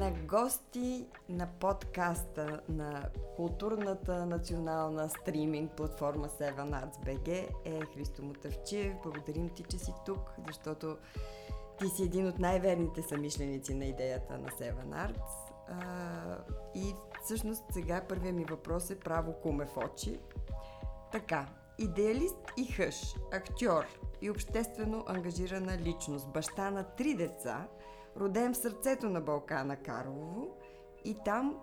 На гости на подкаста на културната национална стриминг платформа 7 Arts BG е Христо Мутавчиев. Благодарим ти, че си тук, защото ти си един от най-верните самишленици на идеята на 7 Arts. А, и всъщност сега първият ми въпрос е право куме в очи. Така, идеалист и хъш, актьор и обществено ангажирана личност, баща на три деца, роден в сърцето на Балкана Карлово и там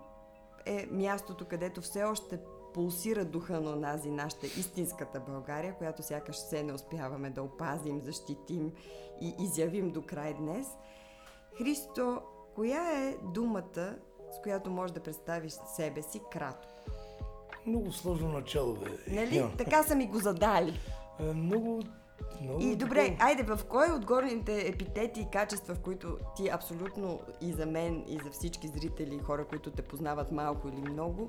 е мястото, където все още пулсира духа на онази нашата истинската България, която сякаш все не успяваме да опазим, защитим и изявим до край днес. Христо, коя е думата, с която можеш да представиш себе си кратко? Много сложно начало, бе. Нали? Така са ми го задали. Е, много много и добре, такова. айде, в кой от горните епитети и качества, в които ти абсолютно и за мен, и за всички зрители и хора, които те познават малко или много,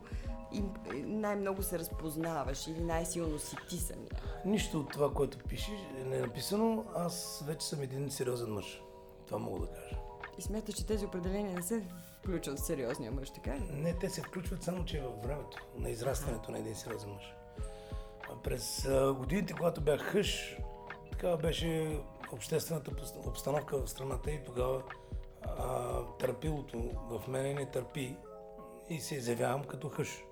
и най-много се разпознаваш или най-силно си ти самия? Нищо от това, което пишеш, не е написано. Аз вече съм един сериозен мъж. Това мога да кажа. И смяташ, че тези определения не се включват в сериозния мъж, така ли? Не, те се включват само, че във времето на израстването на един сериозен мъж. През годините, когато бях хъш, такава беше обществената обстановка в страната и тогава а, търпилото в мене не търпи и се изявявам като хъш.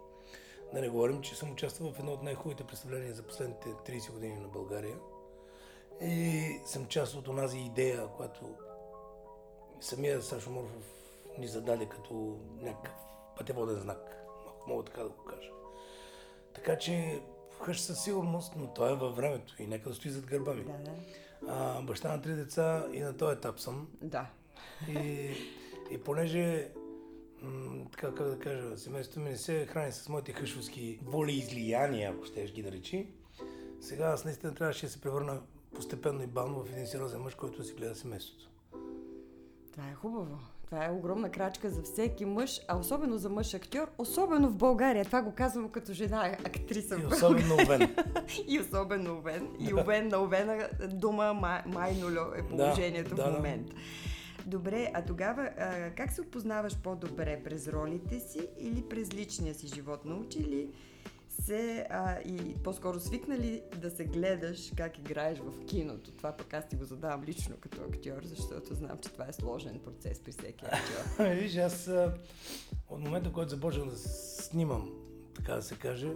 Да не говорим, че съм участвал в едно от най-хубавите представления за последните 30 години на България. И съм част от онази идея, която самия Сашо Морфов ни зададе като някакъв пътеводен знак, ако мога така да го кажа. Така че хъш със сигурност, но той е във времето и нека да стои зад гърба ми. Да, да. А, баща на три деца и на този етап съм. Да. И, и понеже м- така как да кажа, семейството ми не се храни с моите хъшовски воли излияния, ако щеш ги да речи, сега аз наистина трябваше да се превърна постепенно и бавно в един сериозен мъж, който си гледа семейството. Това е хубаво. Това е огромна крачка за всеки мъж, а особено за мъж актьор, особено в България. Това го казвам като жена актриса. И особено Овен. и особено Овен. И Овен на Овена дума май, майноло е положението да, в момента. Да. Добре, а тогава а, как се опознаваш по-добре? През ролите си или през личния си живот? Научи ли се а, и по-скоро свикнали да се гледаш как играеш в киното. Това пък аз ти го задавам лично като актьор, защото знам, че това е сложен процес при всеки актьор. Виж, аз от момента, който започнах да снимам, така да се каже,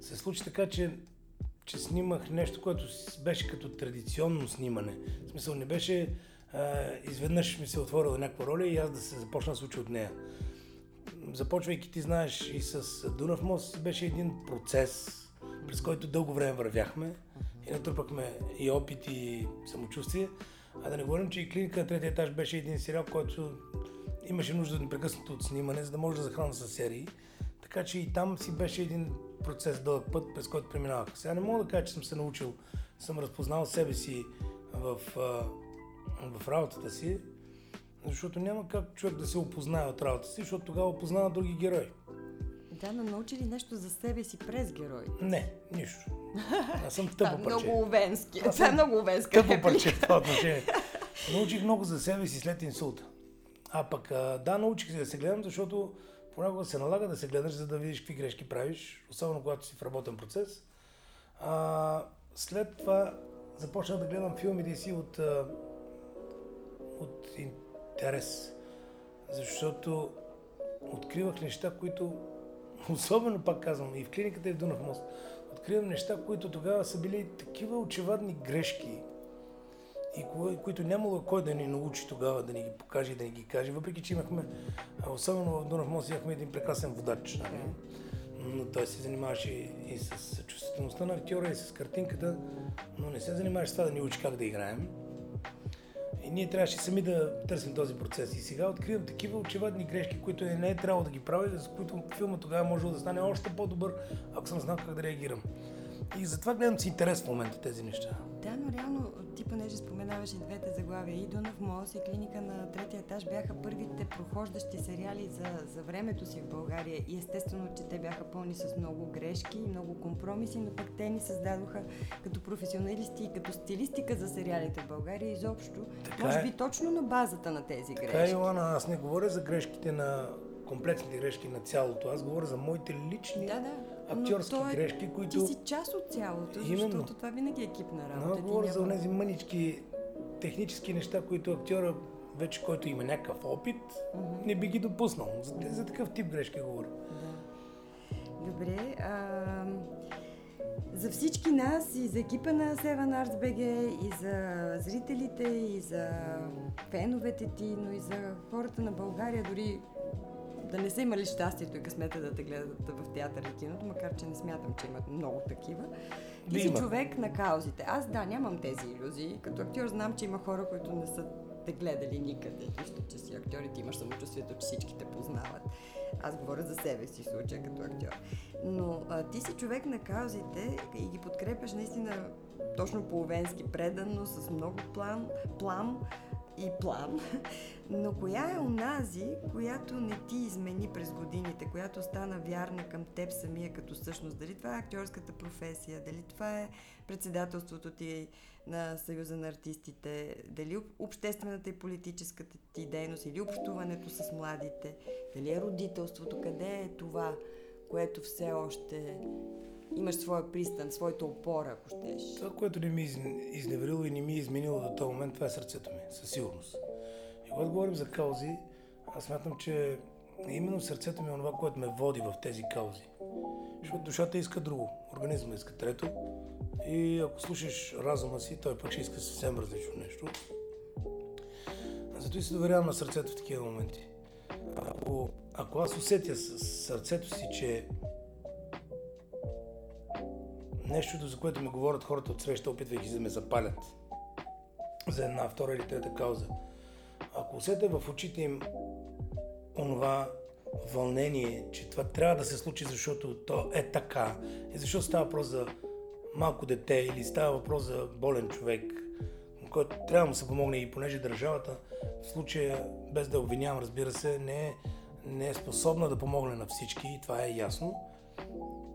се случи така, че че снимах нещо, което беше като традиционно снимане. В смисъл не беше а, изведнъж ми се отворила някаква роля и аз да се започна да се уча от нея започвайки, ти знаеш, и с Дунав мост беше един процес, през който дълго време вървяхме и натрупахме и опит и самочувствие. А да не говорим, че и клиника на третия етаж беше един сериал, който имаше нужда непрекъснато от снимане, за да може да захранва с серии. Така че и там си беше един процес, дълъг път, през който преминавах. Сега не мога да кажа, че съм се научил, съм разпознал себе си в, в работата си, защото няма как човек да се опознае от работа си, защото тогава опознава други герои. Да, но научи ли нещо за себе си през героите? Не, нищо. Аз съм тъпо парче. много овенски. Това е много овенска Тъпо парче в това отношение. Научих много за себе си след инсулта. А пък да, научих се да се гледам, защото понякога се налага да се гледаш, за да видиш какви грешки правиш, особено когато си в работен процес. А, след това започнах да гледам филмите си от, от интерес, защото откривах неща, които, особено пак казвам, и в клиниката и в Дунав мост, откривам неща, които тогава са били такива очевадни грешки, и които нямало кой да ни научи тогава, да ни ги покаже и да ни ги каже, въпреки че имахме, особено в Дунав мост, имахме един прекрасен водач, нали? но той се занимаваше и с чувствителността на актьора, и с картинката, но не се занимаваше с това да ни учи как да играем. Ние трябваше сами да търсим този процес. И сега откривам такива очевидни грешки, които не е трябвало да ги правя, за които филма тогава може да стане още по-добър, ако съм знал как да реагирам. И затова гледам си интерес в момента тези неща. Да, но реално ти понеже споменаваш и двете заглавия, и Дунав мост и клиника на третия етаж бяха първите прохождащи сериали за, за времето си в България и естествено, че те бяха пълни с много грешки и много компромиси, но пък те ни създадоха като професионалисти и като стилистика за сериалите в България изобщо, така може е. би точно на базата на тези грешки. Така е, Йоана, аз не говоря за грешките на комплексните грешки на цялото, аз говоря за моите лични да, да актьорски е, грешки, които... Ти си част от цялото, Именно. защото това винаги е екипна работа. Но говоря няма... за тези мънички технически неща, които актьора вече, който има някакъв опит, mm-hmm. не би ги допуснал. За, за такъв тип грешки говоря. Да. Добре. А, за всички нас и за екипа на Seven Arts BG, и за зрителите, и за феновете ти, но и за хората на България, дори да не са имали щастието и късмета да те гледат в театър и киното, макар че не смятам, че имат много такива. Ти си човек на каузите. Аз да, нямам тези иллюзии. Като актьор знам, че има хора, които не са те гледали никъде. Нищо, че си актьор и ти имаш самочувствието, че всички те познават. Аз говоря за себе си случая като актьор. Но а, ти си човек на каузите и ги подкрепяш наистина точно по-овенски предано, с много план, план и план. Но коя е онази, която не ти измени през годините, която стана вярна към теб самия като същност? Дали това е актьорската професия, дали това е председателството ти на Съюза на артистите, дали обществената и политическата ти дейност или общуването с младите, дали е родителството, къде е това, което все още имаш своя пристан, своята опора, ако щеш. Това, което не ми е изневерило и не ми е изменило до този момент, това е сърцето ми, със сигурност. И когато говорим за каузи, аз смятам, че именно сърцето ми е това, което ме води в тези каузи. Защото душата иска друго, организма иска трето. И ако слушаш разума си, той пък ще иска съвсем различно нещо. Зато и се доверявам на сърцето в такива моменти. Ако, ако аз усетя с сърцето си, че нещото, за което ми говорят хората от среща, опитвайки да ме запалят за една, втора или трета кауза, ако усетя в очите им онова вълнение, че това трябва да се случи, защото то е така, и защото става въпрос за малко дете или става въпрос за болен човек, който трябва да му се помогне и понеже държавата в случая, без да обвинявам, разбира се, не е, не е способна да помогне на всички и това е ясно.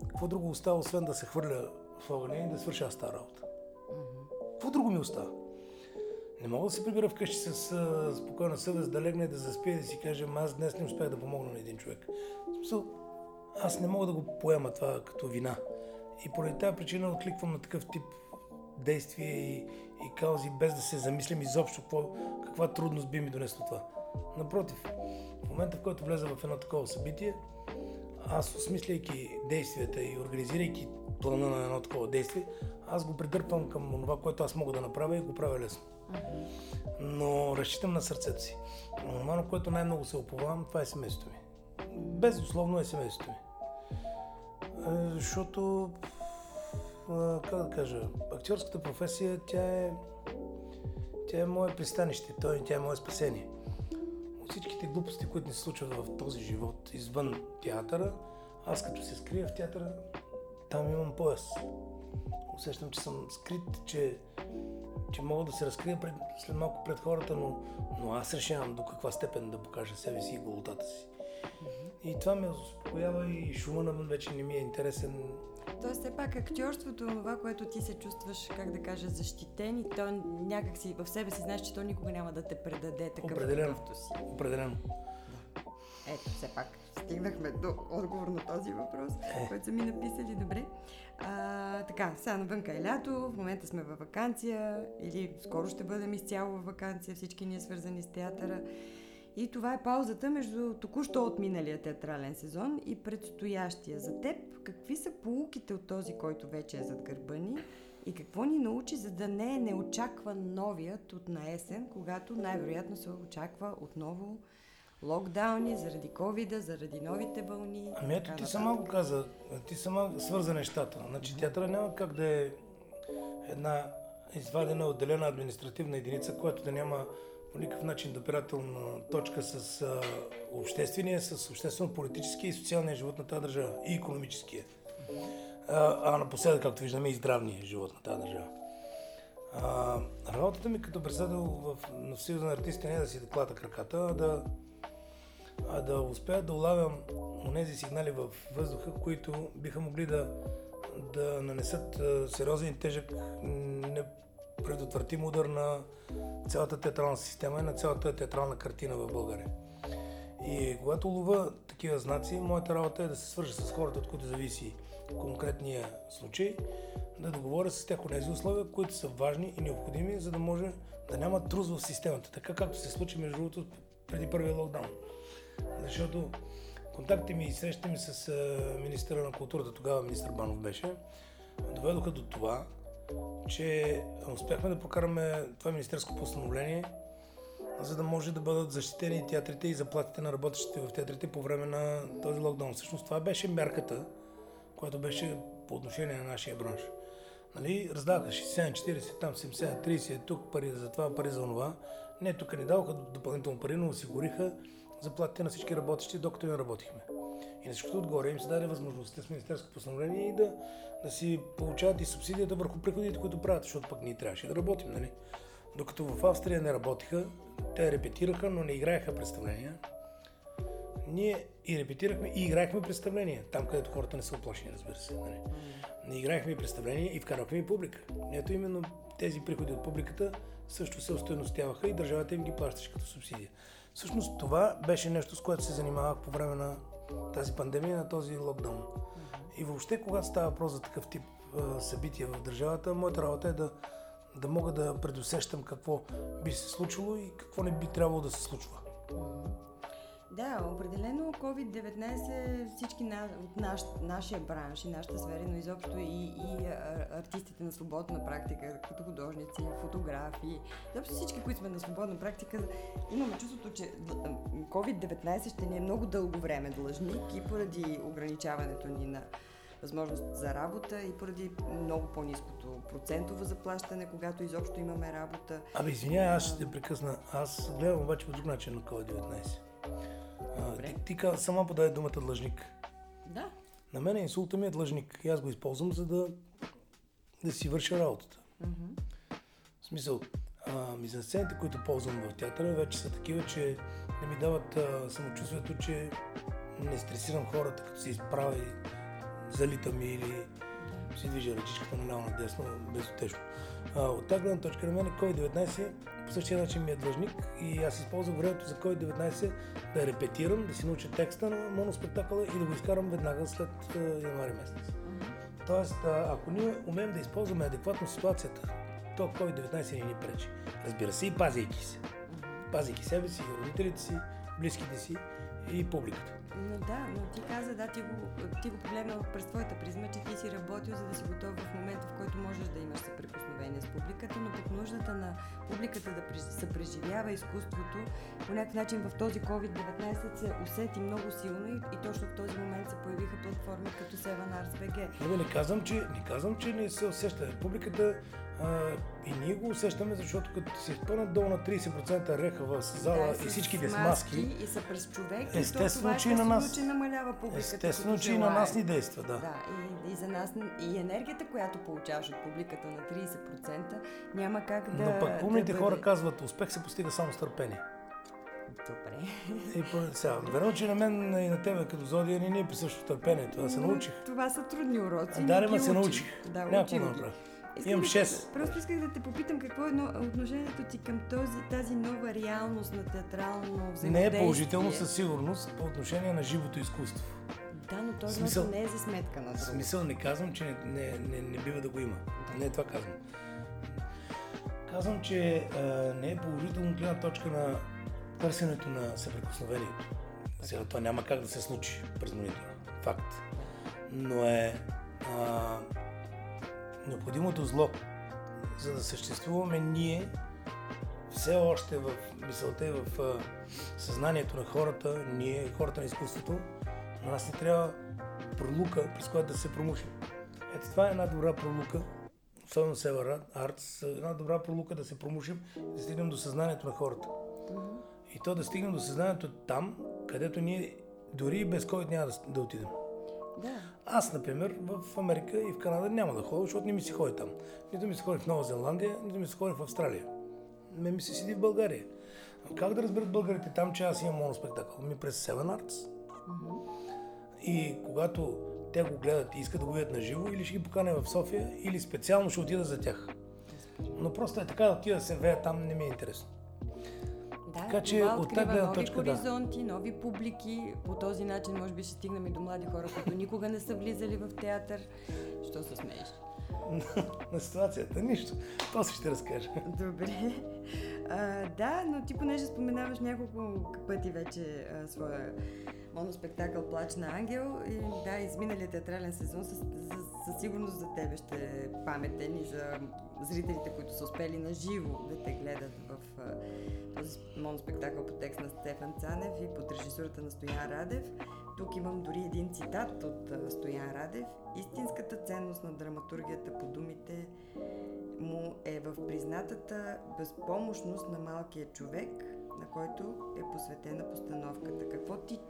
Какво друго остава, освен да се хвърля в огъня и да свърша аз тази работа? Какво друго ми остава? Не мога да се прибира вкъщи с а, спокойна съвест, да легне, да заспия и да си кажа, аз днес не успях да помогна на един човек. В смисъл, аз не мога да го поема това като вина. И поради тази причина откликвам на такъв тип действия и, и каузи, без да се замислям изобщо какво, каква трудност би ми донесло това. Напротив, в момента, в който влеза в едно такова събитие, аз осмисляйки действията и организирайки плана на едно такова действие, аз го придърпвам към това, което аз мога да направя и го правя лесно. Но разчитам на сърцето си. Това, на което най-много се оповавам, това е семейството ми. Безусловно е семейството ми. Е, защото, как да кажа, актьорската професия, тя е, тя е мое пристанище, тя е мое спасение. От всичките глупости, които ни се случват в този живот, извън театъра, аз като се скрия в театъра, там имам пояс. Усещам, че съм скрит, че, че мога да се разкрия пред, след малко пред хората, но, но аз решавам до каква степен да покажа себе си и голотата си. И това ме успокоява и шума на вече не ми е интересен. Тоест, все пак актьорството, това, което ти се чувстваш, как да кажа, защитен и то някак си в себе си знаеш, че то никога няма да те предаде такъв Определено. си. Определено. Ето, все пак стигнахме до отговор на този въпрос, който са ми написали. Добре. А, така, сега навънка е лято, в момента сме във вакансия или скоро ще бъдем изцяло във вакансия, всички ние свързани с театъра. И това е паузата между току-що отминалия театрален сезон и предстоящия. За теб, какви са полуките от този, който вече е зад гърба ни? И какво ни научи, за да не е неочакван новият от на есен, когато най-вероятно се очаква отново локдауни, заради ковида, заради новите вълни. Ами ето ти сама го каза, ти сама свърза нещата. Значи театъра няма как да е една извадена, отделена административна единица, която да няма по никакъв начин допирателна точка с а, обществения, с обществено-политическия и социалния живот на тази държава и економическия. а, а напоследък, както виждаме, и здравния живот на тази държава. А, работата ми като председател в, на Съюза на артистите не е да си клата краката, а да, а да успея да улавям онези сигнали в въздуха, които биха могли да, да нанесат сериозен и тежък, непредотвратим удар на цялата театрална система и на цялата театрална картина в България. И когато лова такива знаци, моята работа е да се свържа с хората, от които зависи конкретния случай, да договоря с тях тези условия, които са важни и необходими, за да може да няма трус в системата, така както се случи между другото преди първия локдаун. Защото контактите ми и срещите ми с министъра на културата, тогава министър Банов беше, доведоха до това, че успяхме да прокараме това министерско постановление, за да може да бъдат защитени театрите и заплатите на работещите в театрите по време на този локдаун. Всъщност това беше мерката, която беше по отношение на нашия бранш. Нали, раздаваха 60, 40, там 70, 30, тук пари за това, пари за това. Не, тук не даваха допълнително пари, но осигуриха заплатите на всички работещи, докато не работихме. И на всичкото отгоре им се даде възможността с министерско постановление и да, да си получават и субсидията върху приходите, които правят, защото пък ние трябваше да работим, нали? Докато в Австрия не работиха, те репетираха, но не играеха представления. Ние и репетирахме и играехме представления, там където хората не са оплашени, разбира се. Нали? Не играехме и представления и вкарахме и публика. Ето именно тези приходи от публиката също се устойностяваха и държавата им ги плащаше като субсидия. Всъщност това беше нещо, с което се занимавах по време на тази пандемия, на този локдаун. И въобще, когато става въпрос за такъв тип събития в държавата, моята работа е да, да мога да предусещам какво би се случило и какво не би трябвало да се случва. Да, определено COVID-19 всички на, от наш, нашия бранш и нашата сфера, но изобщо и, и артистите на свободна практика, като художници, фотографи, изобщо всички, които сме на свободна практика, имаме чувството, че COVID-19 ще ни е много дълго време длъжник и поради ограничаването ни на възможност за работа и поради много по-низкото процентово заплащане, когато изобщо имаме работа. Абе, извинявай, аз ще те прекъсна. Аз гледам обаче по друг начин на COVID-19. А, ти, ти каза, сама подаде думата длъжник. Да. На мен инсулта ми е длъжник и аз го използвам, за да, да си върша работата. Mm-hmm. В смисъл, а, мизансцените, които ползвам в театъра, вече са такива, че не ми дават а, самочувствието, че не стресирам хората, като се изправя и залитам или си движа ръчичката наляво надесно, безотечно. От тази гледна точка на мен COVID-19 по същия начин ми е длъжник и аз използвам времето за COVID-19 да репетирам, да си науча текста на моноспектакъла и да го изкарам веднага след януари месец. Тоест, ако ние умеем да използваме адекватно ситуацията, то COVID-19 не ни пречи. Разбира се, и пазейки се. Пазейки себе си, родителите си, близките си и публиката. Но да, но ти каза, да, ти го, ти го погледнал през твоята призма, че ти си работил, за да си готов в момента, в който можеш да имаш съприкосновение с публиката, но пък нуждата на публиката да съпреживява изкуството, по някакъв начин в този COVID-19 се усети много силно и, и точно в този момент се появиха платформи като Seven Arts BG. Не, не казвам, че не, казвам, че не се усеща. Публиката и ние го усещаме, защото като се изпълнят долу на 30% реха в зала да, и всички без маски, и са през човек, естествено, че и на нас, че намалява публиката. Естествено, че и на нас ни действа, да. Да, и, и за нас, и енергията, която получаваш от публиката на 30%, няма как да. Но пък умните да хора бъде... казват, успех се постига само с търпение. Добре. И по, сега, верно, че на мен и на тебе като зодия не ни е присъщо търпението. Аз се научих. Това са трудни уроци. Да, но се научих. Да, Някакво да направя. Искам Имам 6. Да, просто исках да те попитам какво е отношението ти към този, тази нова реалност на театрално взаимодействие. Не е положително със сигурност по отношение на живото изкуство. Да, но този смисъл, не е за сметка на друго. Смисъл не казвам, че не, не, не, не бива да го има. Да. Не е това казвам. Казвам, че а, не е положително гледна точка на търсенето на съприкосновението. Сега това няма как да се случи през монитора. Факт. Но е а, необходимото зло, за да съществуваме ние все още в мисълта и в съзнанието на хората, ние, хората на изкуството, на нас не трябва пролука, през която да се промушим. Ето това е една добра пролука, особено Север Артс, една добра пролука да се промушим да стигнем до съзнанието на хората. И то да стигнем до съзнанието там, където ние дори без COVID няма да, да отидем. Да. Аз, например, в Америка и в Канада няма да ходя, защото не ми се ходи там. Нито ми се ходи в Нова Зеландия, нито ми се ходи в Австралия. Ме ми се седи в България. Как да разберат българите там, че аз имам моноспектакъл? Ми през Seven Arts. И когато те го гледат и искат да го видят на живо, или ще ги поканя в София, или специално ще отида за тях. Но просто е така да отида да се вея там, не ми е интересно. Да, Така че това от тази гледна нови точка, да. хоризонти, нови публики. По този начин може би ще стигнем и до млади хора, които никога не са влизали в театър. Що се смееш? на ситуацията. Нищо. После ще разкажа. Добре. А, да, но ти понеже споменаваш няколко пъти вече а, своя моноспектакъл Плач на ангел и да, изминалият театрален сезон със, със, със сигурност за тебе ще е паметен и за зрителите, които са успели на живо да те гледат в този моноспектакъл по текст на Стефан Цанев и под режисурата на Стоян Радев. Тук имам дори един цитат от Стоян Радев. Истинската ценност на драматургията по думите му е в признатата безпомощност на малкия човек, на който е посветена постановката. Какво ти,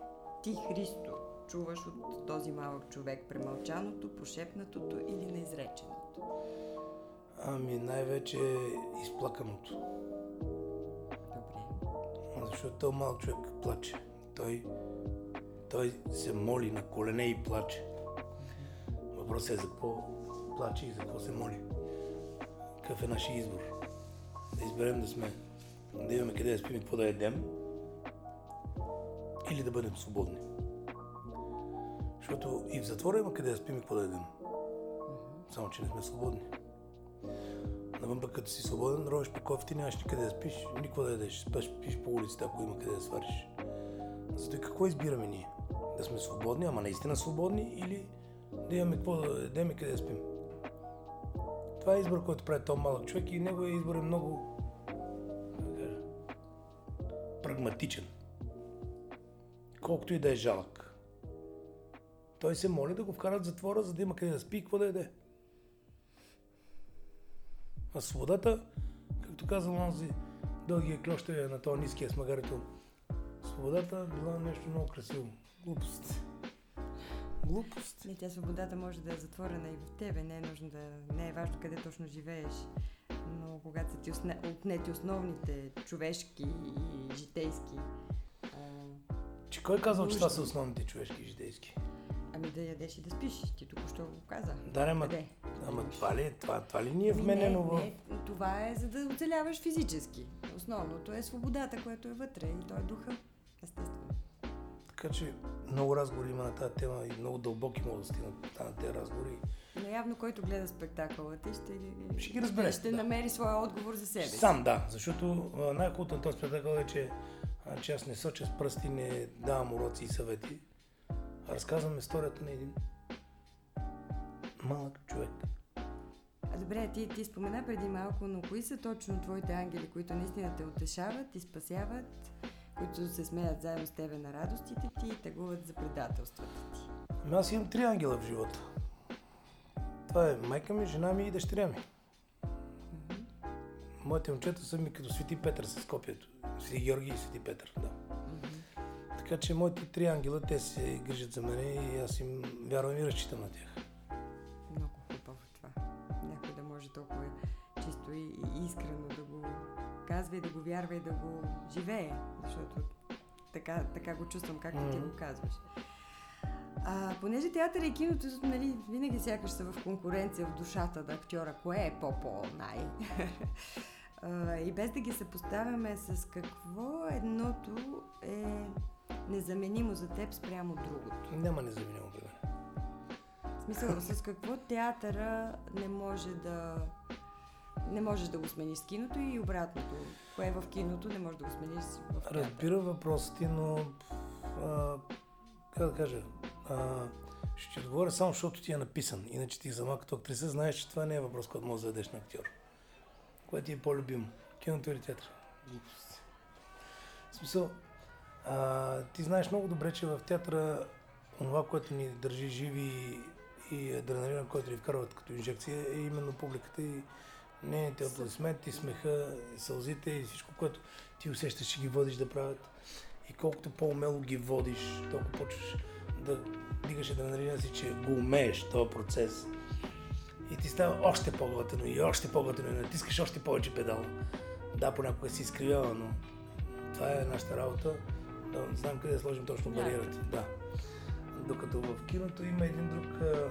ти Христо, чуваш от този малък човек? Премълчаното, прошепнатото или неизреченото? Ами най-вече изплаканото. Добре. Защото този малък човек плаче. Той, той се моли на колене и плаче. Въпросът е за какво плаче и за какво се моли. Какъв е нашия избор? Да изберем да сме, да имаме къде да спим и какво да едем, или да бъдем свободни. Защото и в затвора има къде да спим и какво да едем. Само, че не сме свободни. Навън пък като си свободен, ровиш по кофти, нямаш никъде да спиш, никога да ядеш, спиш, спиш по улицата, ако има къде да свариш. Зато какво избираме ние? Да сме свободни, ама наистина свободни или да имаме какво да ядем и къде да спим? Това е избор, който прави този малък човек и неговия избор е много прагматичен. Колкото и да е жалък. Той се моли да го вкарат в затвора, за да има къде да спи какво да яде. А свободата, както каза онзи дългия клюща на този ниския смагарител, свободата била нещо много красиво. Глупост. Глупост. Не, тя свободата може да е затворена и в тебе. Не е нужно да... Не е важно къде точно живееш. Но когато са ти отнети основните човешки и житейски Че кой казал, че това са основните човешки житейски? Ами да ядеш и да спиш. Ти току-що го каза. Да, не, ма, ама това ли, е- това, това ли ни е Ами вменено не, в... не, това е за да оцеляваш физически. Основното е свободата, която е вътре и то е духа. Естествено. Така че много разговори има на тази тема и много дълбоки могат да стигнат на тези разговори. Но явно който гледа спектакъла ти ще, Ще ги разбере, ще да. намери своя отговор за себе си. Сам да, защото най-хубавото на този спектакъл е, че, че аз не соча с пръсти, не давам уроци и съвети, а разказвам историята на един малък човек. А добре, ти, ти спомена преди малко, но кои са точно твоите ангели, които наистина те утешават и спасяват, които се смеят заедно с тебе на радостите ти и тъгуват за предателствата ти? Ами аз имам три ангела в живота. Това е майка ми, жена ми и дъщеря ми. Моите момчета са ми като Свети Петър с копието. Свети Георги и Свети Петър, да. Така че моите три ангела, те се грижат за мене и аз им вярвам и разчитам на тях. Много хубаво това. Някой да може толкова чисто и, и искрено да го казва и да го вярва и да го живее, защото така, така го чувствам, както ти Мгм. го казваш. А, понеже театър и киното нали, винаги сякаш са в конкуренция в душата на актьора, кое е по-по най. А, и без да ги съпоставяме с какво едното е незаменимо за теб спрямо другото. Няма незаменимо при мен. В смисъл, с какво театъра не може да... Не можеш да го смениш с киното и обратното. Кое в киното не можеш да го смениш в театъра. Разбира въпросите, но а, как да кажа, а, ще ти отговоря само защото ти е написан. Иначе ти сама като актриса знаеш, че това не е въпрос, който можеш да зададеш на актьор. Кое ти е по-любимо? Киното или театър? Глупост. В смисъл, а, ти знаеш много добре, че в театъра това, което ни държи живи и адреналина, който ни вкарват като инжекция, е именно публиката и нейните аплодисменти, смеха, сълзите и всичко, което ти усещаш, че ги водиш да правят. И колкото по-умело ги водиш, толкова почваш да дигаш адреналина си, че го умееш този процес. И ти става още по-готино и още по-готино и натискаш още повече педал. Да, понякога си изкривява, но това е нашата работа. Да знам къде да сложим точно бариерата. Да. Докато в киното има един друг а,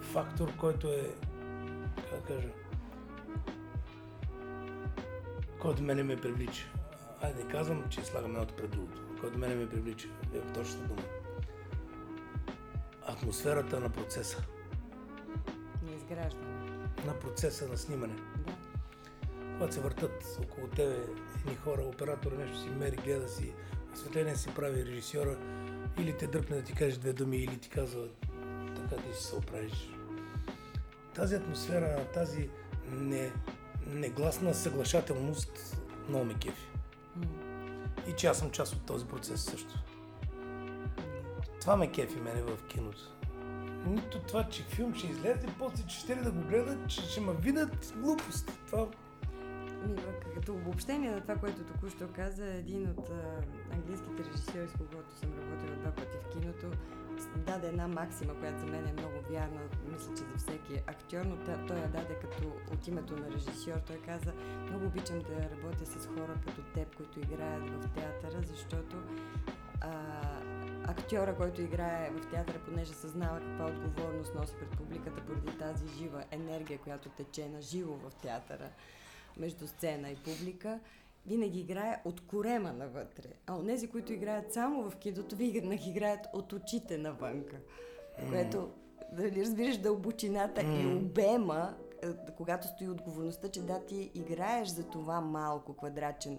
фактор, който е, как да кажа, който мене ме привлича. Айде, не казвам, че слагам едното пред другото. Който мене ме привлича, е точната дума. Атмосферата на процеса. На изграждане. На процеса на снимане. Да. Когато се въртат около тебе едни хора, оператора нещо си мери, гледа си, осветление си прави режисьора, или те дръпне да ти каже две думи, или ти казва така ти си се оправиш. Тази атмосфера, тази не, негласна съглашателност много ме кефи. И че аз съм част от този процес също. Това ме кефи мене в киното. Нито това, че филм ще излезе, после че ще ли да го гледат, че ще ме видят глупост. Това като обобщение на това, което току-що каза, един от а, английските режисьори, с когото съм работила два пъти в киното, даде една максима, която за мен е много вярна, мисля, че за всеки актьор, но той я даде като от името на режисьор. Той каза, много обичам да работя с хора като теб, които играят в театъра, защото актьора, който играе в театъра, понеже съзнава каква отговорност носи пред публиката поради тази жива енергия, която тече на живо в театъра между сцена и публика, винаги играе от корема навътре. А онези, които играят само в киното, винаги играят от очите навънка. Което, дали разбираш, дълбочината и обема, е, когато стои отговорността, че да, ти играеш за това малко квадратче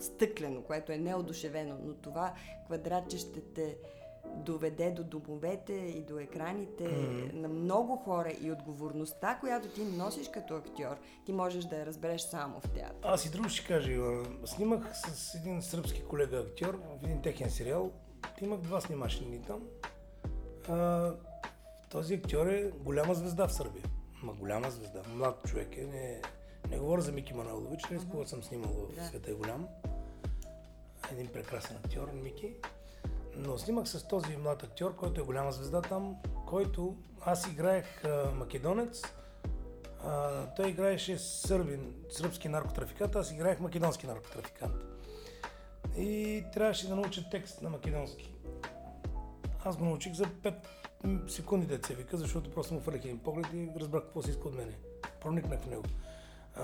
стъклено, което е неодушевено, но това квадратче ще те доведе до домовете и до екраните Мгм. на много хора и отговорността, която ти носиш като актьор, ти можеш да я разбереш само в театър. Аз и друго ще кажа, Иван. Снимах с един сръбски колега актьор в един техен сериал. Имах два снимачни там. А, този актьор е голяма звезда в Сърбия. Ма голяма звезда. Млад човек е. Не, не говоря за Мики Манолович, не с когото съм снимал в Да. Света е голям. Един прекрасен актьор, Мики. Но снимах с този млад актьор, който е голяма звезда там, който аз играех а, македонец, а, той играеше сърбин, сръбски наркотрафикант, аз играех македонски наркотрафикант. И трябваше да науча текст на македонски. Аз го научих за 5 м, секунди деца вика, защото просто му фърлих един поглед и разбрах какво се иска от мене. Проникнах в него.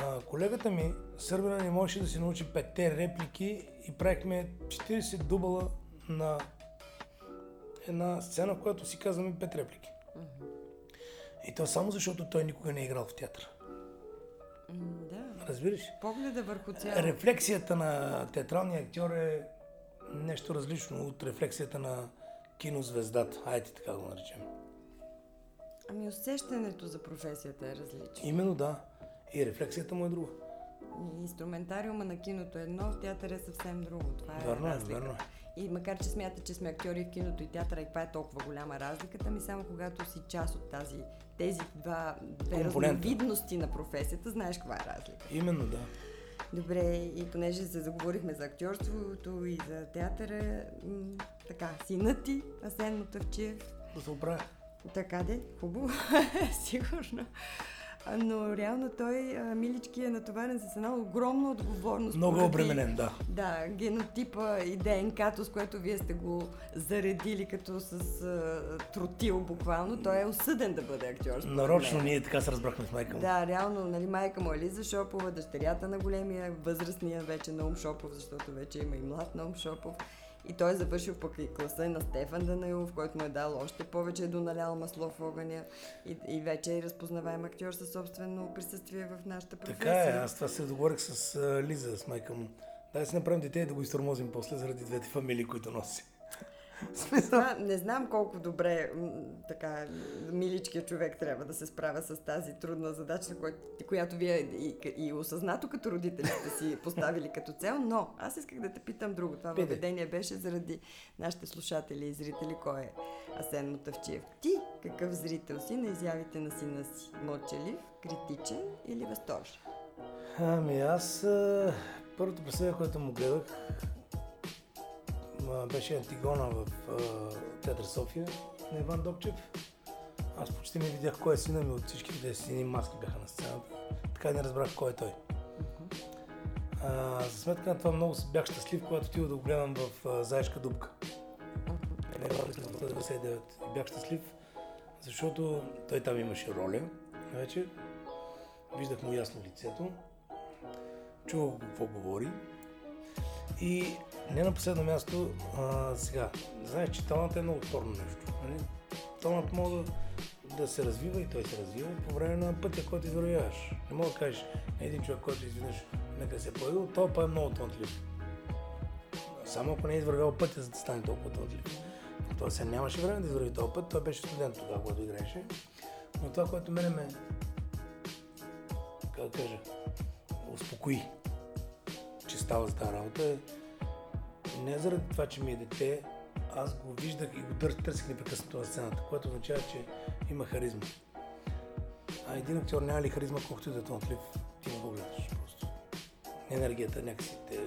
А, колегата ми, сърбина, не можеше да си научи петте реплики и правихме 40 дубала на една сцена, в която си казваме пет реплики. И то само защото той никога не е играл в театър. Да. Разбираш? Погледа върху цяло. Рефлексията на театралния актьор е нещо различно от рефлексията на кинозвездата. Айде така го наречем. Ами усещането за професията е различно. Именно да. И рефлексията му е друга. Инструментариума на киното е едно, в театър е съвсем друго. Това е Верно е, разлика. верно е. И макар, че смята, че сме актьори в киното и театъра и това е толкова голяма разликата, ми само когато си част от тази, тези два, две разновидности на професията, знаеш каква е разлика. Именно да. Добре, и понеже се заговорихме за актьорството и за театъра, м- така, синът ти, Асен Мотавчиев, Да се оправя. така де, хубаво, сигурно. Но реално той, Милички, е натоварен с една огромна отговорност. Много обременен, да. Да, генотипа и ДНК-то, с което вие сте го заредили като с а, тротил буквално, той е осъден да бъде актьор. Нарочно мен. ние така се разбрахме с майка му. Да, реално, нали, майка му е Лиза Шопова, дъщерята на големия, възрастния вече Наум Шопов, защото вече има и млад Наум Шопов. И той е завършил пък и класа на Стефан Данаилов, който му е дал още повече, е доналял масло в огъня. И, и вече е разпознаваем актьор със собствено присъствие в нашата професия. Така е, аз това се договорих с Лиза, с майка му. Дай си направим дете и да го изтормозим после заради двете фамилии, които носи. Смисъл, Това, не знам колко добре така миличкият човек трябва да се справя с тази трудна задача, кой, която вие и, и осъзнато като родители сте си поставили като цел, но аз исках да те питам друго. Това въведение беше заради нашите слушатели и зрители, кой е Асен Мотавчиев. Ти какъв зрител си на изявите на сина си? Мълчалив, критичен или възторжен? Ами аз първото представление, което му гледах, беше Антигона в Театър София на Иван Добчев. Аз почти не видях кой е сина ми от всичките сини маски бяха на сцената. Така и не разбрах кой е той. А, за сметка на това много бях щастлив, когато отидох да го гледам в а, Заешка дупка. Не, 1999. Бях щастлив, защото той там имаше роля вече. Виждах му ясно лицето. Чувах какво говори. И не на последно място, а, сега, знаеш, че талант е много спорно нещо. Нали? Талант може да, се развива и той се развива по време на пътя, който извървяваш. Не мога да кажеш на един човек, който изведнъж нека се е появил, той па е много талантлив. Само ако не е извървял пътя, за да стане толкова талантлив. Той се нямаше време да извърви този път, той беше студент тогава, когато играеше. Но това, което мене ме, как да кажа, успокои, става за тази работа е не заради това, че ми е дете, аз го виждах и го търс, търсих непрекъснато на сцената, което означава, че има харизма. А един актьор няма ли харизма, колкото и да е талантлив, ти не го гледаш просто. Енергията някакси те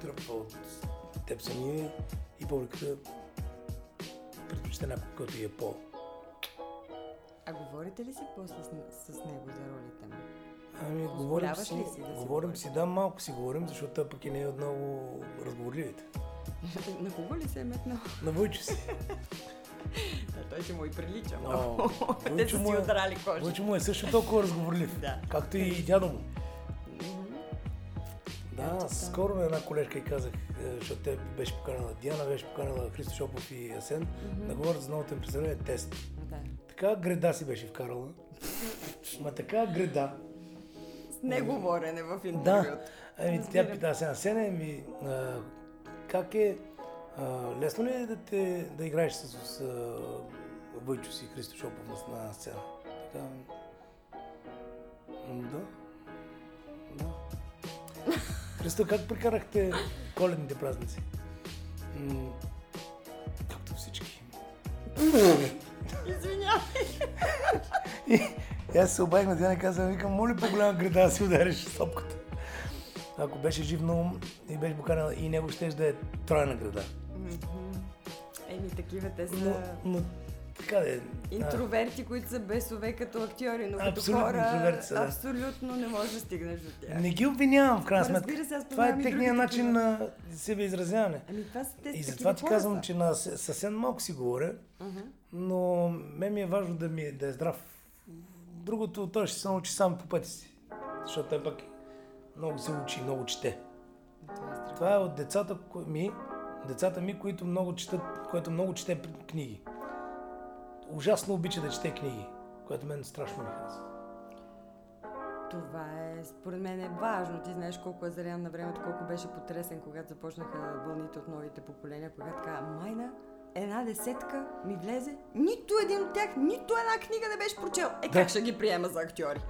тръпва от теб самия и публиката предпочита някой, който е по... А говорите ли си после с, с него за ролите му? Ами, говорим Позволяваш си, ли си да говорим си, да, малко си говорим, защото пък и не е от много разговорливите. На кого ли се е метнал? На Войчо си. Да, той ще му и прилича. Много. Те са си е- удрали кожа. Войчо му е също толкова разговорлив, Да. както и дядо му. Да, това. скоро на една колежка и казах, е, защото те беше поканала Диана, беше поканала Христо Шопов и Асен, да говорят за новото им представление тест. Да. Така греда си беше вкарала. Ма така греда. С неговорене в Да. интервюто. Ами, тя пита Асен, Асене, ми, а, как е, а, лесно ли е да, те, да играеш с, с а, Войчо си, Христо Шопов на, на сцена? Така, да. Да. Христо, как прекарахте коледните празници? М, Както всички. Извинявай. И аз се обадих на Диана и казвам, викам, моля по-голяма града да си удариш с топката. Ако беше жив на ум и беше поканала и него ще да е тройна града. Еми, такива те Но, са но така да е. интроверти, които са бесове като актьори, но като Абсолютно хора интроверти са, да. абсолютно не можеш да стигнеш до тях. Не ги обвинявам в крайна сметка. разбира се, аз Това е други начин такива. на себе изразяване. Ами това са те И затова ти хора казвам, че на съ- съвсем малко си говоря, Мгм. но мен ми е важно да, ми, е- да е здрав. Другото, той ще се научи сам по пъти си. Защото той пък много се учи, много чете. Това е. Това е от децата ми, децата ми, които много четат, което много чете книги. Ужасно обича да чете книги, което мен страшно ми харесва. Това е, според мен е важно. Ти знаеш колко е зарян на времето, колко беше потресен, когато започнаха вълните от новите поколения, когато така, майна, една десетка ми влезе, нито един от тях, нито една книга не беше прочел. Е, Да. как ще ги приема за актьори?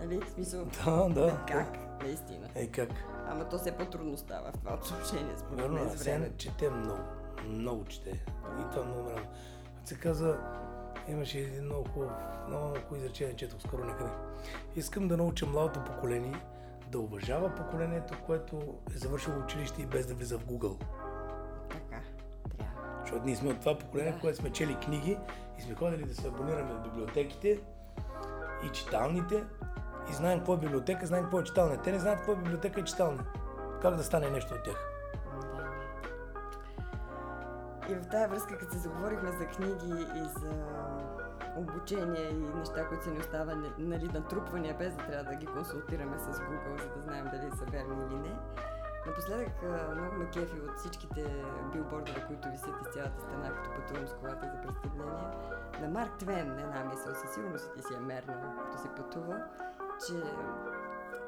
Нали, в смисъл, Да, да. как, наистина. Е, как? Ама то все по-трудно става в това отношение, според мен, с времето. чете много. Много чете. И това много. Като се казва, имаше един много хубав, много, много хубаво изречение, четох скоро някъде. Искам да науча младото поколение да уважава поколението, което е завършило училище и без да влиза в Google. Защото ние сме от това поколение, Да. което сме чели книги и сме ходили да се абонираме в библиотеките и читалните и знаем какво е библиотека, знаем какво е читалня. Те не знаят какво е библиотека и читалня. Как да стане нещо от тях? И в тази връзка, като се заговорихме за книги и за обучение и неща, които са ни оставали, нали, натрупвания, без да трябва да ги консултираме с Google, за да знаем дали са верни или не. Напоследък много ме кефи от всичките билбордове, които висят из цялата страна, като пътувам с колата за представления. На Марк Твен една мисъл, със сигурност ти си е мерна, като си пътува, че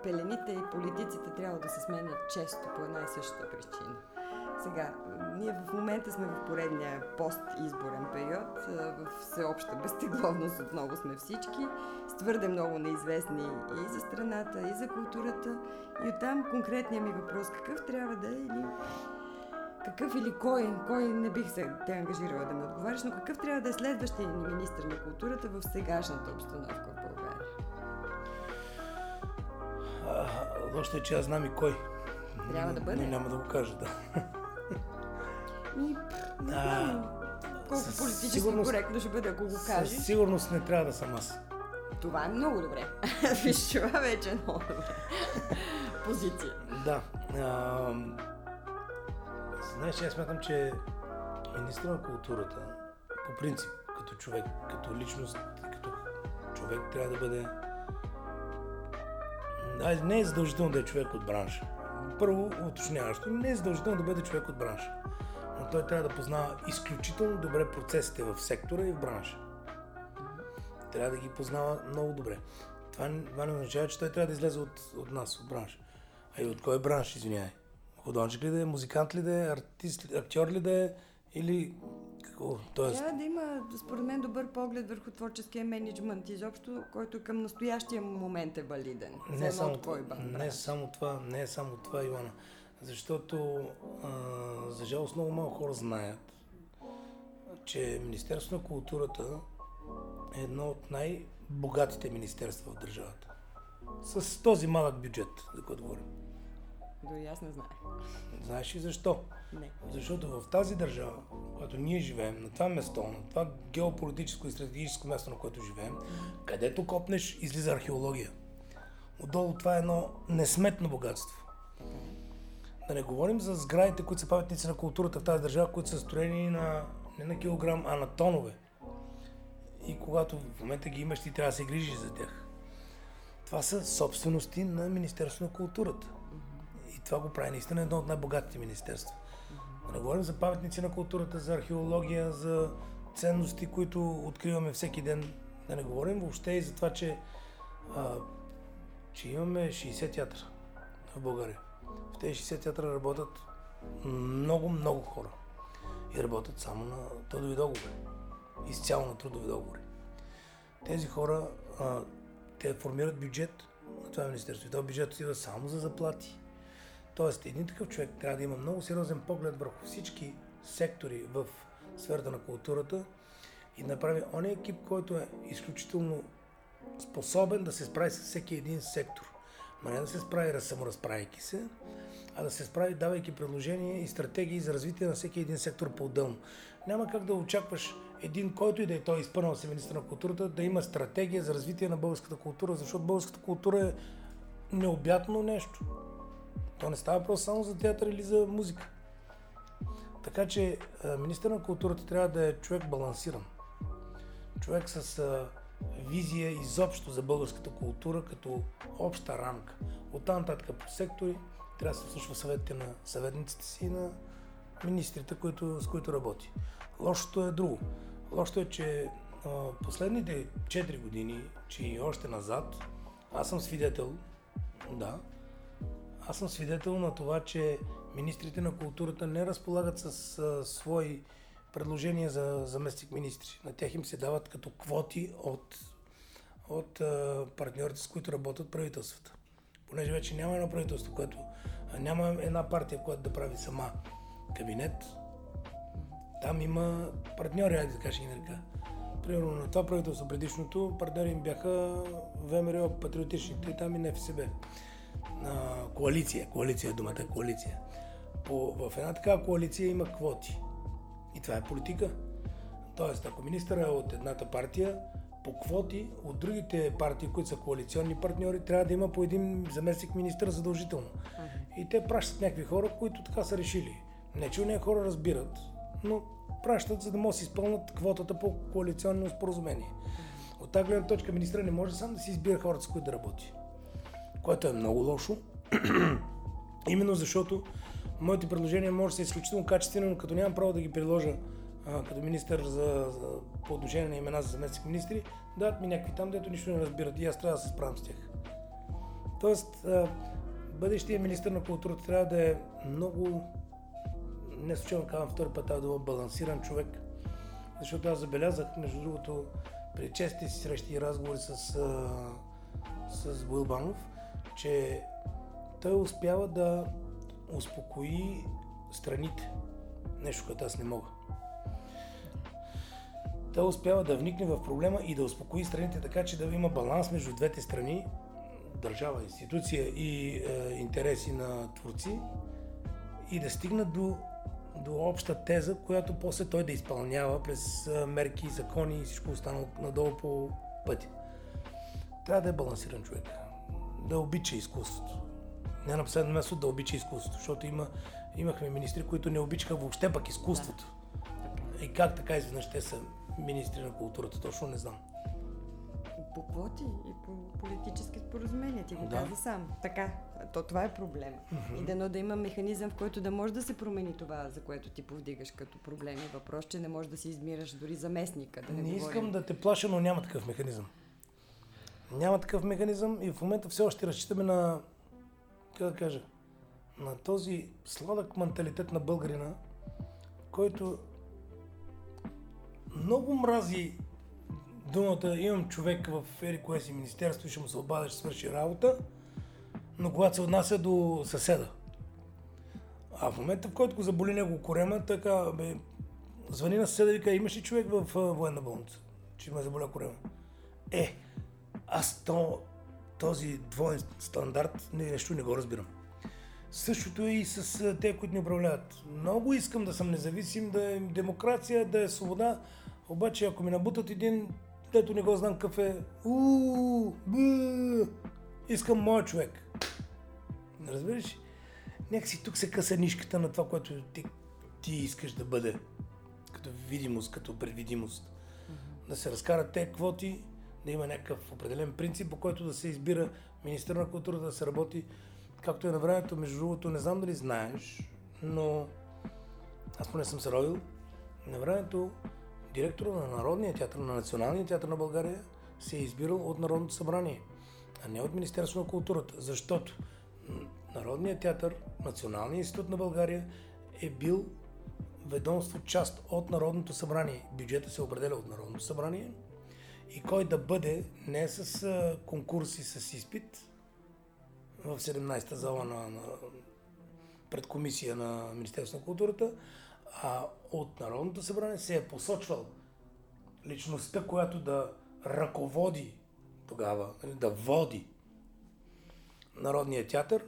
пелените и политиците трябва да се сменят често по една и съща причина. Сега, ние в момента сме в поредния пост-изборен период, в всеобща безтегловност отново сме всички, с твърде много неизвестни и за страната, и за културата. И оттам конкретният ми въпрос, какъв трябва да е или какъв или кой, кой не бих се те ангажирала да ме отговаряш, но какъв трябва да е следващия ни министр на културата в сегашната обстановка в България? А, Лошото е, че аз знам и кой. Трябва да бъде. Но няма да го кажа, да. Ми, знам колко политически сигурност- коректно ще бъде, ако го кажеш. Със сигурност не трябва да съм аз. Това е много добре. Виж, това вече е много добре. Позиция. Да. А, знаеш, аз смятам, че министър на културата, по принцип, като човек, като личност, като човек трябва да бъде... А, не е задължително да е човек от бранша. Първо, уточняващо, не е задължително да бъде човек от бранша. Но той трябва да познава изключително добре процесите в сектора и в бранша. Трябва да ги познава много добре. Това, това не означава, че той трябва да излезе от, от нас, от бранша. А и от кой бранш, извинявай? Художник ли да е, музикант ли да е, артист, актьор ли да е или какво? Тоест, Трябва да има, според мен, добър поглед върху творческия менеджмент, изобщо, който към настоящия момент е валиден. не само, от кой бранш. не само това, не е само това, Ивана. Защото, а, за жалост, много малко хора знаят, че Министерството на културата е едно от най-богатите министерства в държавата. С този малък бюджет, за който говорим. Дори аз не знае. Знаеш ли защо? Не. Защото в тази държава, в която ние живеем, на това место, на това геополитическо и стратегическо място, на което живеем, където копнеш, излиза археология. Отдолу това е едно несметно богатство. Да не говорим за сградите, които са паметници на културата в тази държава, които са строени на, не на килограм, а на тонове. И когато в момента ги имаш, ти трябва да се грижиш за тях. Това са собствености на Министерството на културата. И това го прави наистина едно от най-богатите министерства. Да не говорим за паметници на културата, за археология, за ценности, които откриваме всеки ден. Да не говорим въобще и за това, че, а, че имаме 60 театъра в България. В тези 60 театъра работят много, много хора. И работят само на трудови договори. Изцяло на трудови договори. Тези хора, а, те формират бюджет на това министерство. И този бюджет отива само за заплати. Тоест, един такъв човек трябва да има много сериозен поглед върху всички сектори в сферата на културата и да направи ония екип, който е изключително способен да се справи с всеки един сектор. Ма не да се справи раз- саморазправяйки се, а да се справи давайки предложения и стратегии за развитие на всеки един сектор по-отделно. Няма как да очакваш един, който и да е той изпълнил се министър на културата, да има стратегия за развитие на българската култура, защото българската култура е необятно нещо. То не става просто само за театър или за музика. Така че министър на културата трябва да е човек балансиран. Човек с визия изобщо за българската култура като обща рамка. От там нататък по сектори трябва да се слушва съветите на съветниците си и на министрите, които, с които работи. Лошото е друго. Лошото е, че последните 4 години, че и още назад, аз съм свидетел, да, аз съм свидетел на това, че министрите на културата не разполагат с а, свои предложения за заместник министри. На тях им се дават като квоти от, от партньорите, с които работят правителствата. Понеже вече няма едно правителство, което няма една партия, която да прави сама кабинет. Там има партньори, айде да кажа и нарека. Примерно на това правителство, предишното, партньори им бяха ВМРО, патриотичните, и там и НФСБ на коалиция. Коалиция е думата, коалиция. По, в една такава коалиция има квоти. И това е политика. Тоест, ако министър е от едната партия, по квоти от другите партии, които са коалиционни партньори, трябва да има по един заместник министър задължително. И те пращат някакви хора, които така са решили. Не, че уния хора разбират, но пращат, за да могат да си изпълнят квотата по коалиционно споразумение. От тази гледна точка министър не може сам да си избира хората, с които да работи което е много лошо. Именно защото моите предложения може да са изключително качествени, но като нямам право да ги приложа а, като министър за, за, по отношение на имена за заместник министри, дадат ми някакви там, дето нищо не разбират и аз трябва да се справям с тях. Тоест, а, бъдещия министър на културата трябва да е много, не случайно казвам втори път, да е балансиран човек, защото аз забелязах, между другото, при честите си срещи и разговори с, а, с Боил Банов, че той успява да успокои страните. Нещо, което аз не мога. Той успява да вникне в проблема и да успокои страните така, че да има баланс между двете страни, държава, институция и е, интереси на творци и да стигнат до до обща теза, която после той да изпълнява през мерки, закони и всичко останало надолу по пътя. Трябва да е балансиран човек. Да обича изкуството. Не на последно място да обича изкуството, защото има, имахме министри, които не обичаха въобще пък изкуството. Да. И как така изведнъж те са министри на културата, точно не знам по квоти и по политически споразумения. Ти го да. каза сам. Така, то това е проблема. Mm-hmm. И дано да има механизъм, в който да може да се промени това, за което ти повдигаш като проблеми. Въпрос, че не може да се измираш дори заместника. Да не не говорим. искам да те плаша, но няма такъв механизъм. Няма такъв механизъм и в момента все още разчитаме на, как да кажа, на този сладък менталитет на българина, който много мрази думата имам човек в ери си министерство и ще му се обадя, ще свърши работа, но когато се отнася до съседа. А в момента, в който го заболи него корема, така, бе, звъни на съседа и вика, имаш ли човек в военна болница, че ме заболя корема? Е, аз то, този двоен стандарт не, нещо не го разбирам. Същото е и с те, които ни управляват. Много искам да съм независим, да е демокрация, да е свобода, обаче ако ми набутат един дето не го знам какъв е. Уу, искам моя човек. Разбираш? Нека си тук се къса нишката на това, което ти, ти искаш да бъде. Като видимост, като предвидимост. Mm-hmm. Да се разкарат те квоти, да има някакъв определен принцип, по който да се избира министър на културата, да се работи както е на времето. Между другото, не знам дали знаеш, но аз поне съм се родил. На времето директора на Народния театър, на Националния театър на България се е избирал от Народното събрание, а не от Министерство на културата, защото Народният театър, Националният институт на България е бил ведомство част от Народното събрание. Бюджета се определя от Народното събрание и кой да бъде не с конкурси с изпит в 17-та зала на, на пред комисия на Министерство на културата, а от Народното събрание се е посочвал личността, която да ръководи тогава, нали, да води Народния театър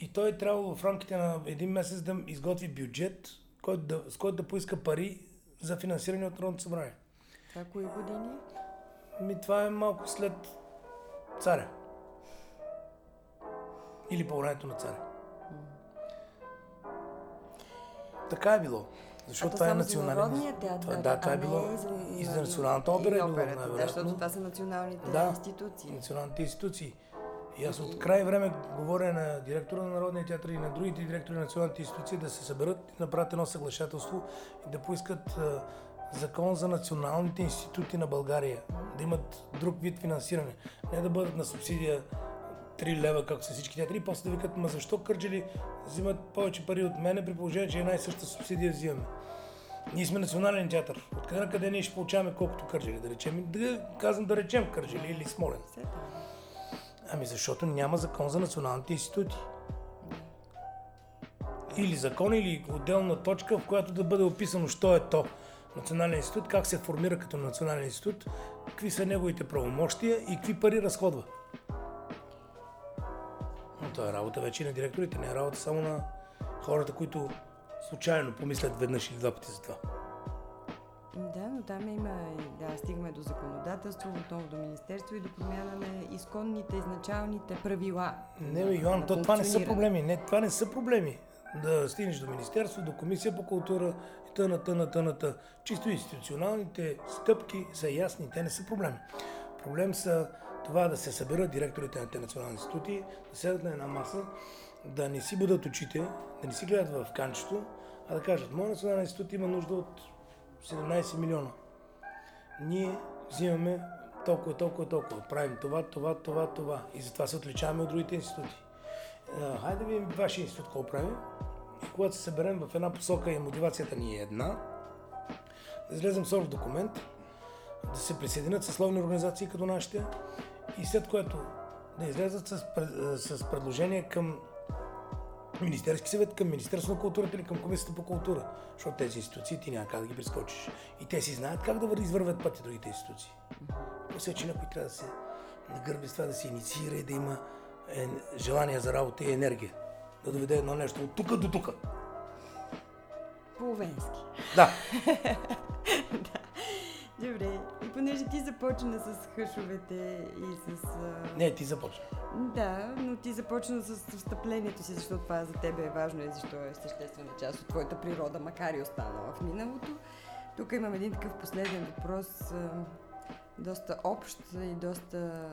и той е трябвало в рамките на един месец да изготви бюджет, който да, с който да поиска пари за финансиране от Народното събрание. Това кои години? Ми това е малко след царя. Или по времето на царя. Така е било. Защото това е национален. театър. да, това е било и за националната опера. И е операта, да, защото това са националните да, институции. националните институции. И аз от край време говоря на директора на Народния театър и на другите директори на националните институции да се съберат и направят едно съглашателство и да поискат закон за националните институти на България. Да имат друг вид финансиране. Не да бъдат на субсидия 3 лева, както са всички театри, и после да викат, ма защо Кърджали взимат повече пари от мене, при положение, че една и съща субсидия взимаме. Ние сме национален театър. Откъде на къде ние ще получаваме колкото Кърджали, да речем? Да, казвам да речем Кърджали или Смолен. Ами защото няма закон за националните институти. Или закон, или отделна точка, в която да бъде описано, що е то. Национален институт, как се формира като национален институт, какви са неговите правомощия и какви пари разходва. Но това е работа вече на директорите, не е работа само на хората, които случайно помислят веднъж или два пъти за това. Да, но там има, да, стигаме до законодателство, отново до Министерство и до промяна на изконните, изначалните правила. Не, бе, Йоан, то, това не са проблеми. Не, това не са проблеми. Да стигнеш до Министерство, до Комисия по култура и тъна, тъна, тъна, тъна. Чисто институционалните стъпки са ясни, те не са проблеми. Проблем са това да се съберат директорите на тези национални институти, да седат на една маса, да не си бъдат очите, да не си гледат в канчето, а да кажат, моят национален институт има нужда от 17 милиона. Ние взимаме толкова, толкова, толкова. Правим това, това, това, това. И затова се отличаваме от другите институти. Хайде да видим вашия институт какво прави. Когато се съберем в една посока и мотивацията ни е една, да излезем с общ документ, да се присъединят съсловни организации като нашите, и след което да излязат с, с предложение към Министерски съвет, към Министерство на културата или към Комисията по култура. Защото тези институции ти няма как да ги прескочиш. И те си знаят как да извървят пъти другите институции. После, че някой трябва да се нагърби с това, да се инициира и да има е, желание за работа и енергия. Да доведе едно нещо от тук до тук. Половенски. Да. да. Добре. И понеже ти започна с хъшовете и с... А... Не, ти започна. Да, но ти започна с встъплението си, защото това за тебе е важно и защо е съществена част от твоята природа, макар и останала в миналото. Тук имам един такъв последен въпрос, а, доста общ и доста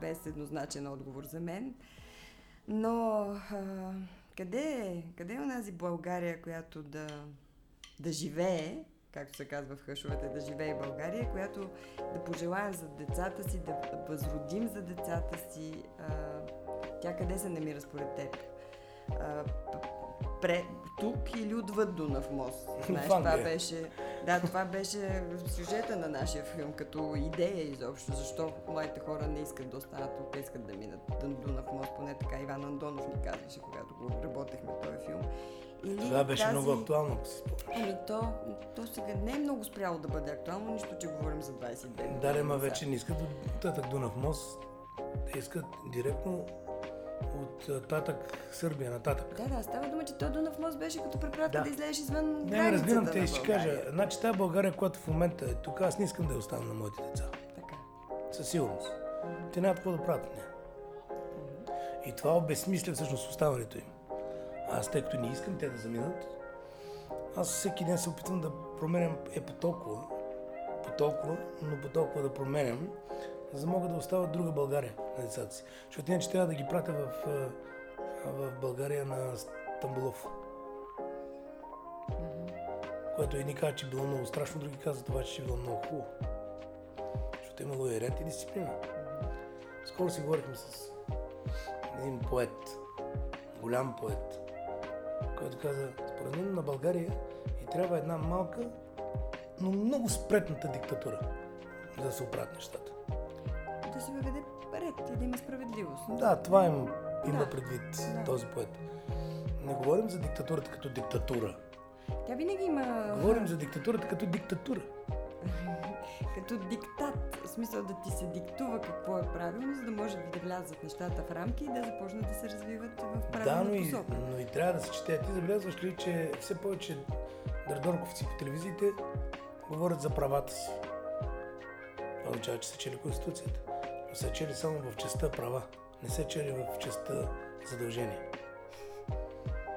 без еднозначен отговор за мен. Но а, къде е, къде е онази България, която да, да живее, както се казва в хъшовете, да живее България, която да пожелаем за децата си, да възродим за децата си. А, тя къде се намира според теб? А, пре, тук или отвъд Дунав мост. Знаеш, това беше, да, това беше сюжета на нашия филм, като идея изобщо. Защо младите хора не искат да останат тук, искат да минат Дунав мост, поне така Иван Андонов ни казваше, когато го работехме този филм. Или Това беше тази... много актуално, ако си спомняш. Ами то, то сега не е много спряло да бъде актуално, нищо, че говорим за 22 години. Да, ма вече не искат татък Дунав мост. Искат директно от татък Сърбия нататък. Да, да, става дума, че то Дунав мост беше като препратка да, да излезеш извън Не, не разбирам, те ще кажа. Значи тази България, която в момента е тук, аз не искам да я оставя на моите деца. Така. Със сигурност. Те няма какво да правят не. И това обезсмисля всъщност оставането им. Аз, тъй като не искам те да заминат, аз всеки ден се опитвам да променям е по толкова, по толкова, но по толкова да променям, за да могат да остават друга България на децата си. Защото иначе трябва да ги пратя в, в България на Стамбулов. Mm-hmm. Което едни казват, че било много страшно, други казват това, че е било много хубаво. Защото е имало и ред и дисциплина. Mm-hmm. Скоро си говорихме с един поет, голям поет, който каза, според мен на България и трябва една малка, но много спретната диктатура, за да се оправят нещата да се въведе ред и да има справедливост. Да, това им, има да. предвид да. този поет. Не говорим за диктатурата като диктатура. Тя винаги има... Говорим за диктатурата като диктатура. като диктат. В смисъл да ти се диктува какво е правилно, за да може да влязат нещата в рамки и да започнат да се развиват в правилна да, но посока. Да, но и трябва да се чете. Ти забелязваш ли, че все повече дърдорковци по телевизиите говорят за правата си. Това означава, че са чели Конституцията са чели само в частта права, не се чели в частта задължения.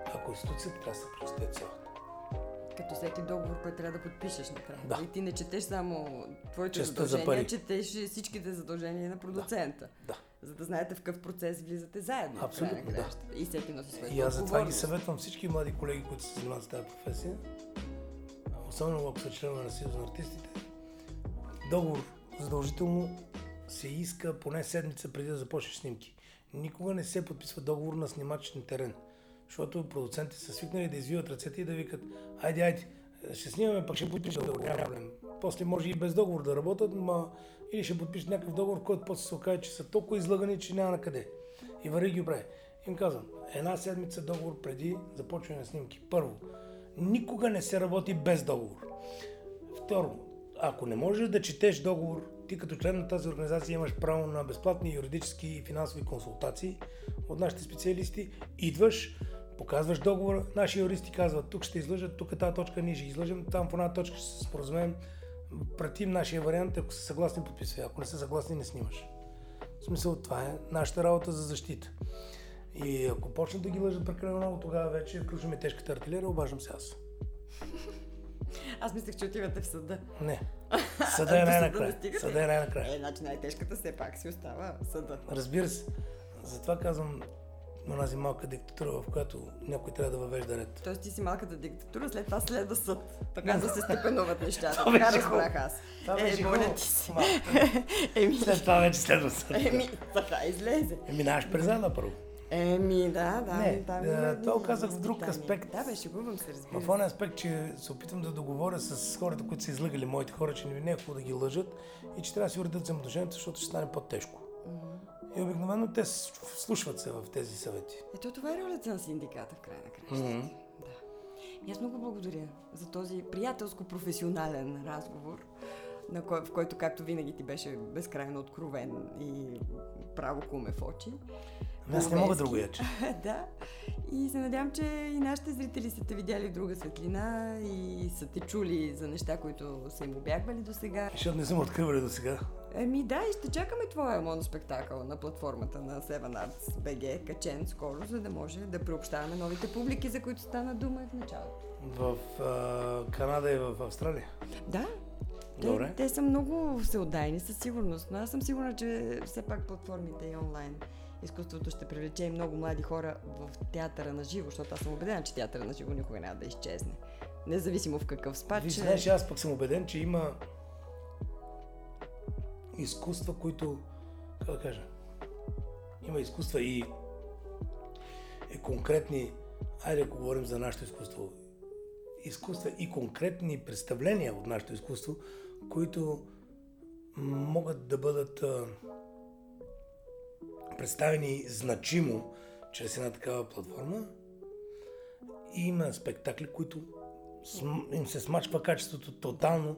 А Конституцията трябва да се прочете цялата. Като всеки договор, който трябва да подпишеш накрая. Да. И ти не четеш само твоите Частта задължения, за четеш всичките задължения на продуцента. Да. За да знаете в какъв процес влизате заедно. Абсолютно, да. И всеки носи своите И аз затова ги съветвам всички млади колеги, които се занимават с тази професия, особено ако са членове на Съюз на артистите, договор задължително се иска поне седмица преди да започнеш снимки. Никога не се подписва договор на снимачен терен, защото продуцентите са свикнали да извиват ръцете и да викат, айде, айде, ще снимаме, пък ще подпишем договор, няма проблем. После може и без договор да работят, ма или ще подпишат някакъв договор, който после се окаже, че са толкова излагани, че няма на къде. И вари ги прави. Им казвам, една седмица договор преди започване на снимки. Първо, никога не се работи без договор. Второ, ако не можеш да четеш договор, ти като член на тази организация имаш право на безплатни юридически и финансови консултации от нашите специалисти. Идваш, показваш договора, наши юристи казват, тук ще излъжат, тук е тази точка, ние ще излъжем, там в една точка ще се споразумеем, пратим нашия вариант, ако са съгласни, подписвай, ако не са съгласни, не снимаш. В смисъл, това е нашата работа за защита. И ако почнат да ги лъжат прекалено много, тогава вече включваме тежката артилерия, обаждам се аз. Аз мислех, че отивате в съда. Не. Съда е най-накрая. Съда е най-накрая. Е, значи най-тежката все пак си остава съда. Разбира се. Затова казвам на тази малка диктатура, в която някой трябва да въвежда ред. Тоест ти си малката диктатура, след това следва съд. Така да се степенуват нещата. така разбрах аз. Е, моля ти си. Еми... След това вече следва съд. Еми, така излезе. Еми, наш през първо. Еми, да, да. Не, да, да, това казах в друг аспект. Да, бе, шегувам се, разбира В този аспект, че се опитвам да договоря с хората, които са излъгали моите хора, че не е хубаво да ги лъжат и че трябва да си уредят взаимоотношенията, защото ще стане по-тежко. Mm-hmm. И обикновено те слушват се в тези съвети. Ето това е ролята на синдиката в край на кращата. Mm-hmm. Да. И аз много благодаря за този приятелско-професионален разговор, на кой, в който, както винаги, ти беше безкрайно откровен и право куме в очи. Аз не мога друго яче. да. И се надявам, че и нашите зрители са те видяли в друга светлина и са те чули за неща, които са им обягвали до сега. Защото не съм откривали до сега. Еми да, и ще чакаме твоя моноспектакъл на платформата на Seven Arts BG, качен скоро, за да може да приобщаваме новите публики, за които стана дума в началото. В а, Канада и в Австралия? Да. Добре. Те, те са много всеотдайни със сигурност, но аз съм сигурна, че все пак платформите и онлайн изкуството ще привлече и много млади хора в театъра на живо, защото аз съм убедена, че театъра на живо никога няма да изчезне. Независимо в какъв спад. Виж, знаеш, аз пък съм убеден, че има изкуства, които, как да кажа, има изкуства и, и конкретни, айде да говорим за нашето изкуство, изкуства и конкретни представления от нашето изкуство, които могат да бъдат представени значимо чрез една такава платформа. И има спектакли, които им се смачва качеството тотално,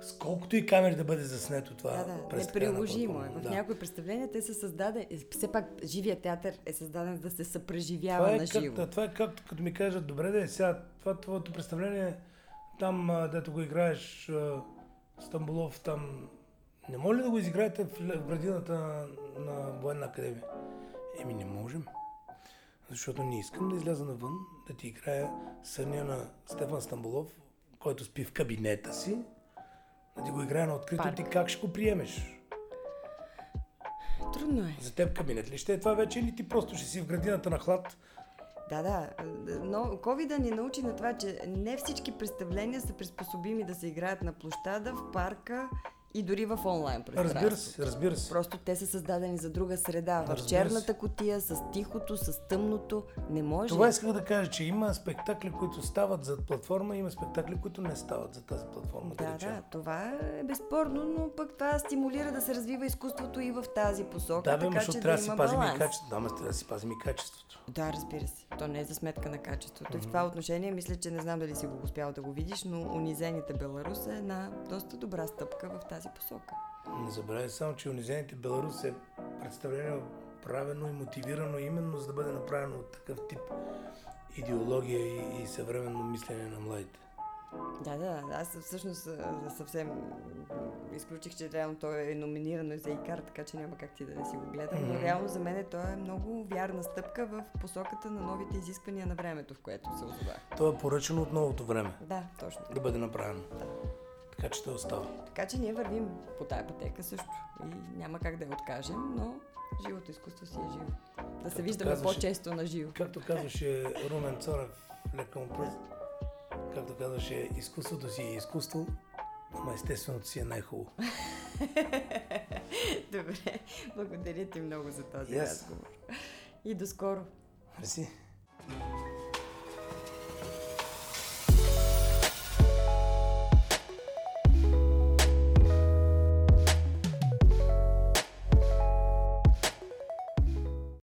с колкото и камери да бъде заснето това. Да, да, неприложимо е. В да. някои представления те са създадени, все пак живия театър е създаден да се съпреживява това е на живо. Как, това е както като ми кажат, добре да е сега, това твоето представление, там, дето го играеш, Стамбулов, там, не може ли да го изиграете в градината на, на военна академия? Еми не можем. Защото не искам да изляза навън, да ти играя съня на Стефан Стамбулов, който спи в кабинета си, да ти го играя на открито, Парк. ти как ще го приемеш? Трудно е. За теб кабинет ли ще е това вече или ти просто ще си в градината на хлад? Да, да. Но covid ни научи на това, че не всички представления са приспособими да се играят на площада, в парка и дори в онлайн пространство. Разбира се, разбира се. Просто те са създадени за друга среда. В черната котия, с тихото, с тъмното. Не може. Това исках да кажа, че има спектакли, които стават за платформа, има спектакли, които не стават за тази платформа. Да, да, да това е безспорно, но пък това стимулира да се развива изкуството и в тази посока. Да, бе, така, че трябва да си пазим и качеството. Да, трябва да си пазим и качеството. Да, разбира се. То не е за сметка на качеството. Mm-hmm. И в това отношение мисля, че не знам дали си го успял да го видиш, но унизените Беларус е една доста добра стъпка в тази посока. Не забравяй само, че унизените Беларус е представление правено и мотивирано именно за да бъде направено от такъв тип идеология и, и съвременно мислене на младите. Да, да, аз всъщност съвсем изключих, че реално той е номинирано за ИКАР, така че няма как ти да не си го гледам. Но реално за мен той е много вярна стъпка в посоката на новите изисквания на времето, в което се озовах. То е поръчано от новото време. Да, точно. Да бъде направено. Да. Така че те остава. Така че ние вървим по тая пътека също. И няма как да я откажем, но живото изкуство си е живо. Да както се виждаме казваше, по-често на живо. Както казваше Румен Царев, лека му пръст, както казваше, изкуството си е изкуство, ама естественото си е най-хубаво. Добре, благодаря ти много за този yes. разговор. И до скоро. Мерси.